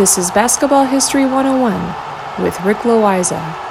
This is Basketball History 101 with Rick Loiza.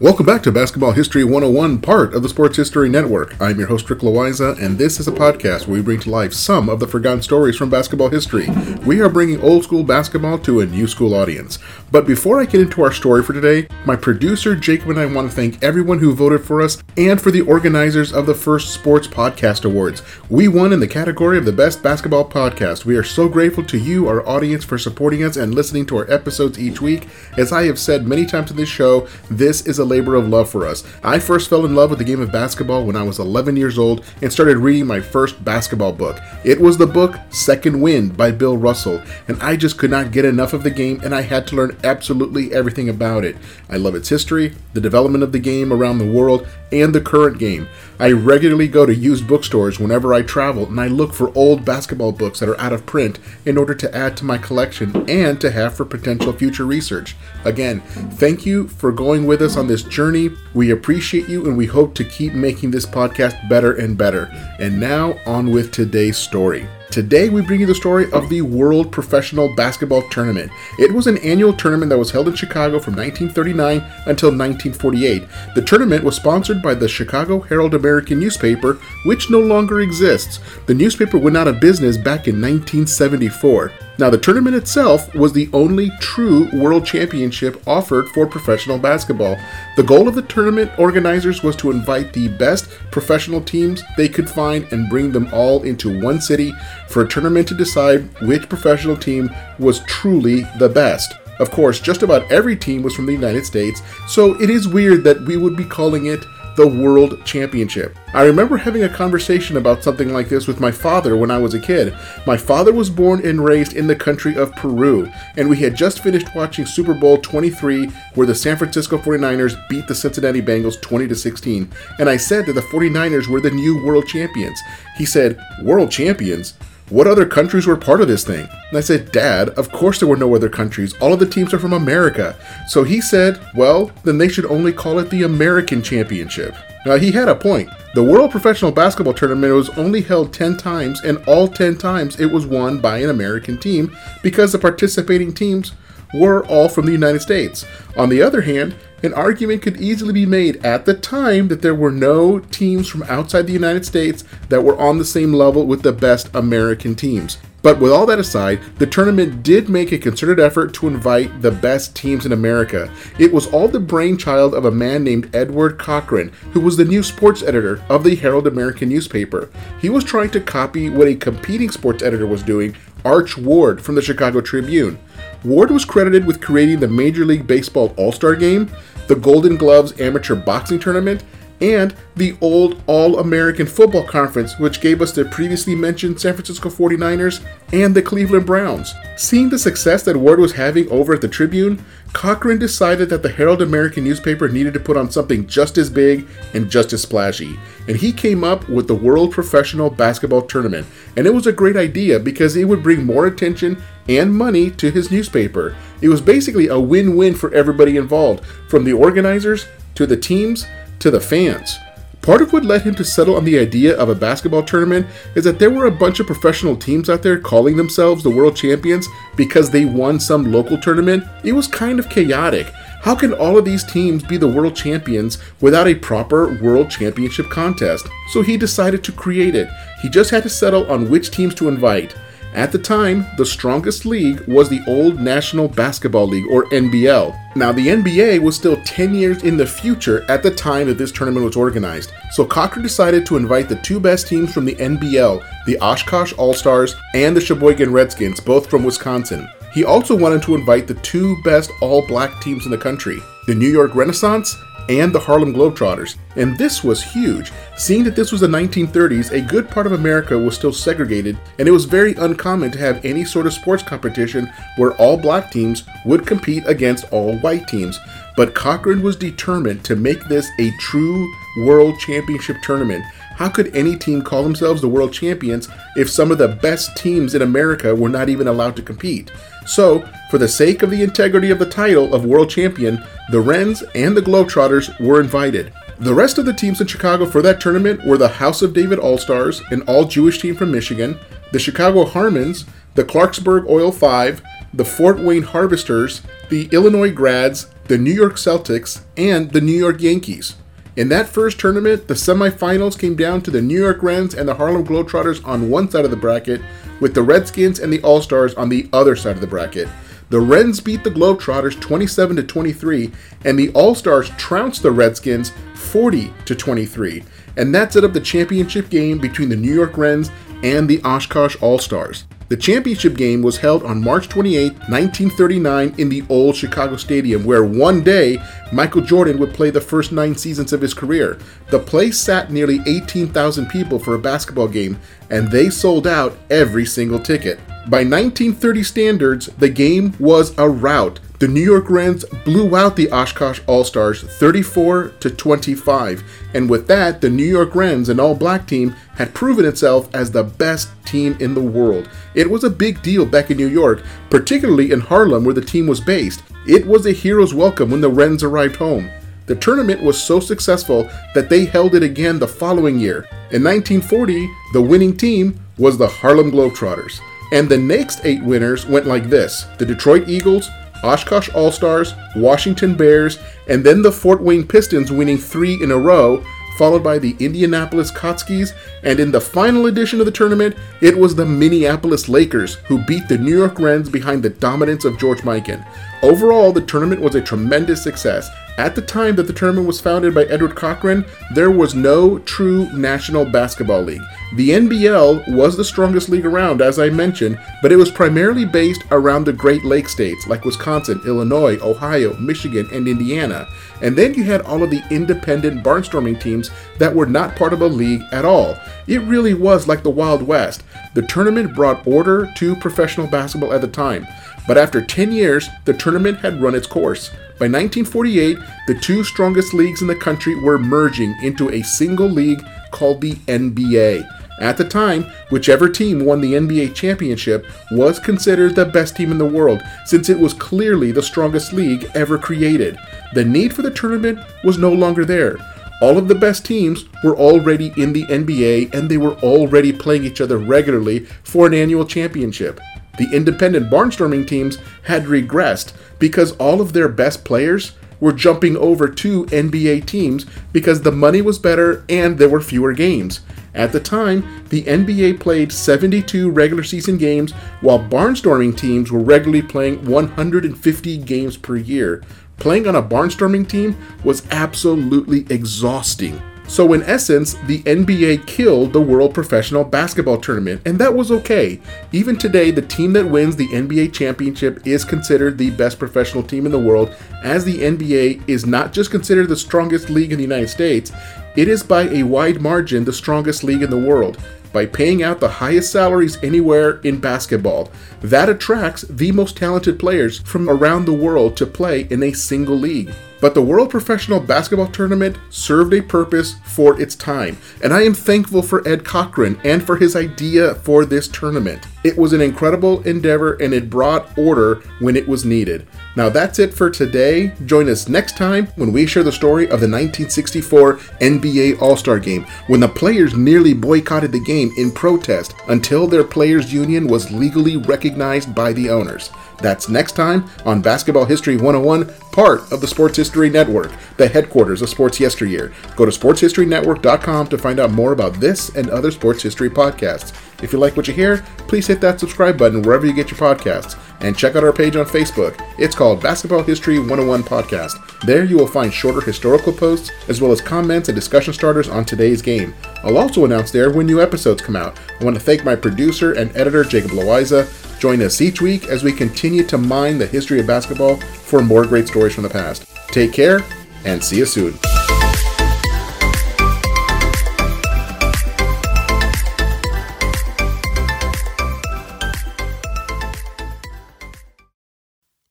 Welcome back to Basketball History 101, part of the Sports History Network. I'm your host, Rick Loiza, and this is a podcast where we bring to life some of the forgotten stories from basketball history. We are bringing old school basketball to a new school audience. But before I get into our story for today, my producer, Jacob, and I want to thank everyone who voted for us and for the organizers of the first Sports Podcast Awards. We won in the category of the Best Basketball Podcast. We are so grateful to you, our audience, for supporting us and listening to our episodes each week. As I have said many times in this show, this is a labor of love for us. I first fell in love with the game of basketball when I was 11 years old and started reading my first basketball book. It was the book Second Wind by Bill Russell, and I just could not get enough of the game and I had to learn absolutely everything about it. I love its history, the development of the game around the world, and the current game. I regularly go to used bookstores whenever I travel and I look for old basketball books that are out of print in order to add to my collection and to have for potential future research. Again, thank you for going with us on this journey. We appreciate you and we hope to keep making this podcast better and better. And now, on with today's story. Today, we bring you the story of the World Professional Basketball Tournament. It was an annual tournament that was held in Chicago from 1939 until 1948. The tournament was sponsored by the Chicago Herald American newspaper, which no longer exists. The newspaper went out of business back in 1974. Now, the tournament itself was the only true world championship offered for professional basketball. The goal of the tournament organizers was to invite the best professional teams they could find and bring them all into one city for a tournament to decide which professional team was truly the best. Of course, just about every team was from the United States, so it is weird that we would be calling it the World Championship. I remember having a conversation about something like this with my father when I was a kid. My father was born and raised in the country of Peru, and we had just finished watching Super Bowl 23 where the San Francisco 49ers beat the Cincinnati Bengals 20 to 16, and I said that the 49ers were the new world champions. He said, "World champions?" What other countries were part of this thing? And I said, Dad, of course there were no other countries. All of the teams are from America. So he said, Well, then they should only call it the American Championship. Now he had a point. The World Professional Basketball Tournament was only held 10 times, and all 10 times it was won by an American team because the participating teams were all from the United States. On the other hand, an argument could easily be made at the time that there were no teams from outside the United States that were on the same level with the best American teams. But with all that aside, the tournament did make a concerted effort to invite the best teams in America. It was all the brainchild of a man named Edward Cochran, who was the new sports editor of the Herald American newspaper. He was trying to copy what a competing sports editor was doing, Arch Ward from the Chicago Tribune. Ward was credited with creating the Major League Baseball All Star Game, the Golden Gloves Amateur Boxing Tournament, and the old All American Football Conference, which gave us the previously mentioned San Francisco 49ers and the Cleveland Browns. Seeing the success that Ward was having over at the Tribune, Cochran decided that the Herald American newspaper needed to put on something just as big and just as splashy, and he came up with the World Professional Basketball Tournament. And it was a great idea because it would bring more attention and money to his newspaper. It was basically a win win for everybody involved, from the organizers to the teams to the fans. Part of what led him to settle on the idea of a basketball tournament is that there were a bunch of professional teams out there calling themselves the world champions because they won some local tournament. It was kind of chaotic. How can all of these teams be the world champions without a proper world championship contest? So he decided to create it. He just had to settle on which teams to invite. At the time, the strongest league was the Old National Basketball League, or NBL. Now, the NBA was still 10 years in the future at the time that this tournament was organized, so Cochran decided to invite the two best teams from the NBL, the Oshkosh All Stars and the Sheboygan Redskins, both from Wisconsin. He also wanted to invite the two best all black teams in the country. the New York Renaissance, and the Harlem Globetrotters. And this was huge. Seeing that this was the 1930s, a good part of America was still segregated, and it was very uncommon to have any sort of sports competition where all black teams would compete against all white teams. But Cochran was determined to make this a true world championship tournament. How could any team call themselves the world champions if some of the best teams in America were not even allowed to compete? So, for the sake of the integrity of the title of world champion, the Rens and the Globetrotters were invited. The rest of the teams in Chicago for that tournament were the House of David All Stars, an all Jewish team from Michigan, the Chicago Harmons, the Clarksburg Oil 5, the Fort Wayne Harvesters, the Illinois Grads, the New York Celtics, and the New York Yankees. In that first tournament, the semifinals came down to the New York Rens and the Harlem Globetrotters on one side of the bracket, with the Redskins and the All Stars on the other side of the bracket. The Rens beat the Globetrotters 27 to 23, and the All Stars trounced the Redskins 40 to 23. And that set up the championship game between the New York Rens and the Oshkosh All Stars. The championship game was held on March 28, 1939, in the old Chicago Stadium, where one day Michael Jordan would play the first nine seasons of his career. The place sat nearly 18,000 people for a basketball game, and they sold out every single ticket. By 1930 standards, the game was a rout. The New York Rens blew out the Oshkosh All Stars 34 to 25, and with that, the New York Rens, an all black team, had proven itself as the best team in the world. It was a big deal back in New York, particularly in Harlem where the team was based. It was a hero's welcome when the Rens arrived home. The tournament was so successful that they held it again the following year. In 1940, the winning team was the Harlem Globetrotters. And the next eight winners went like this the Detroit Eagles, Oshkosh All Stars, Washington Bears, and then the Fort Wayne Pistons winning three in a row, followed by the Indianapolis Kautskys, and in the final edition of the tournament, it was the Minneapolis Lakers who beat the New York Rens behind the dominance of George Mikan. Overall, the tournament was a tremendous success. At the time that the tournament was founded by Edward Cochran, there was no true National Basketball League. The NBL was the strongest league around, as I mentioned, but it was primarily based around the Great Lake states like Wisconsin, Illinois, Ohio, Michigan, and Indiana. And then you had all of the independent barnstorming teams that were not part of a league at all. It really was like the Wild West. The tournament brought order to professional basketball at the time. But after 10 years, the tournament had run its course. By 1948, the two strongest leagues in the country were merging into a single league called the NBA. At the time, whichever team won the NBA championship was considered the best team in the world, since it was clearly the strongest league ever created. The need for the tournament was no longer there. All of the best teams were already in the NBA and they were already playing each other regularly for an annual championship. The independent barnstorming teams had regressed because all of their best players were jumping over to NBA teams because the money was better and there were fewer games. At the time, the NBA played 72 regular season games, while barnstorming teams were regularly playing 150 games per year. Playing on a barnstorming team was absolutely exhausting. So, in essence, the NBA killed the World Professional Basketball Tournament, and that was okay. Even today, the team that wins the NBA championship is considered the best professional team in the world, as the NBA is not just considered the strongest league in the United States, it is by a wide margin the strongest league in the world by paying out the highest salaries anywhere in basketball. That attracts the most talented players from around the world to play in a single league. But the World Professional Basketball Tournament served a purpose for its time, and I am thankful for Ed Cochran and for his idea for this tournament. It was an incredible endeavor and it brought order when it was needed. Now that's it for today. Join us next time when we share the story of the 1964 NBA All Star Game, when the players nearly boycotted the game in protest until their players' union was legally recognized by the owners. That's next time on Basketball History 101, part of the Sports History Network, the headquarters of Sports Yesteryear. Go to sportshistorynetwork.com to find out more about this and other sports history podcasts. If you like what you hear, please hit that subscribe button wherever you get your podcasts. And check out our page on Facebook. It's called Basketball History 101 Podcast. There you will find shorter historical posts as well as comments and discussion starters on today's game. I'll also announce there when new episodes come out. I want to thank my producer and editor, Jacob Loiza. Join us each week as we continue to mine the history of basketball for more great stories from the past. Take care, and see you soon.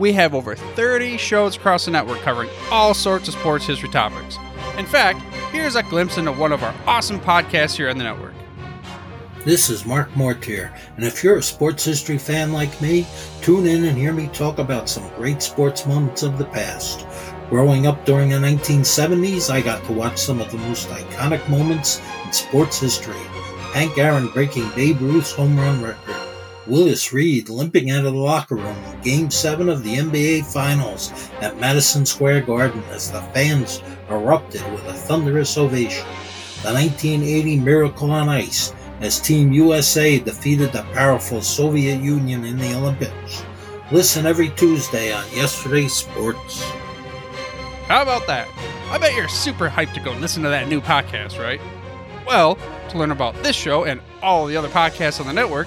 we have over 30 shows across the network covering all sorts of sports history topics. In fact, here's a glimpse into one of our awesome podcasts here on the network. This is Mark Mortier, and if you're a sports history fan like me, tune in and hear me talk about some great sports moments of the past. Growing up during the 1970s, I got to watch some of the most iconic moments in sports history. Hank Aaron breaking Babe Ruth's home run record, Willis Reed limping out of the locker room in Game 7 of the NBA Finals at Madison Square Garden as the fans erupted with a thunderous ovation, the 1980 Miracle on Ice, as Team USA defeated the powerful Soviet Union in the Olympics. Listen every Tuesday on Yesterday's Sports. How about that? I bet you're super hyped to go listen to that new podcast, right? Well, to learn about this show and all the other podcasts on the network,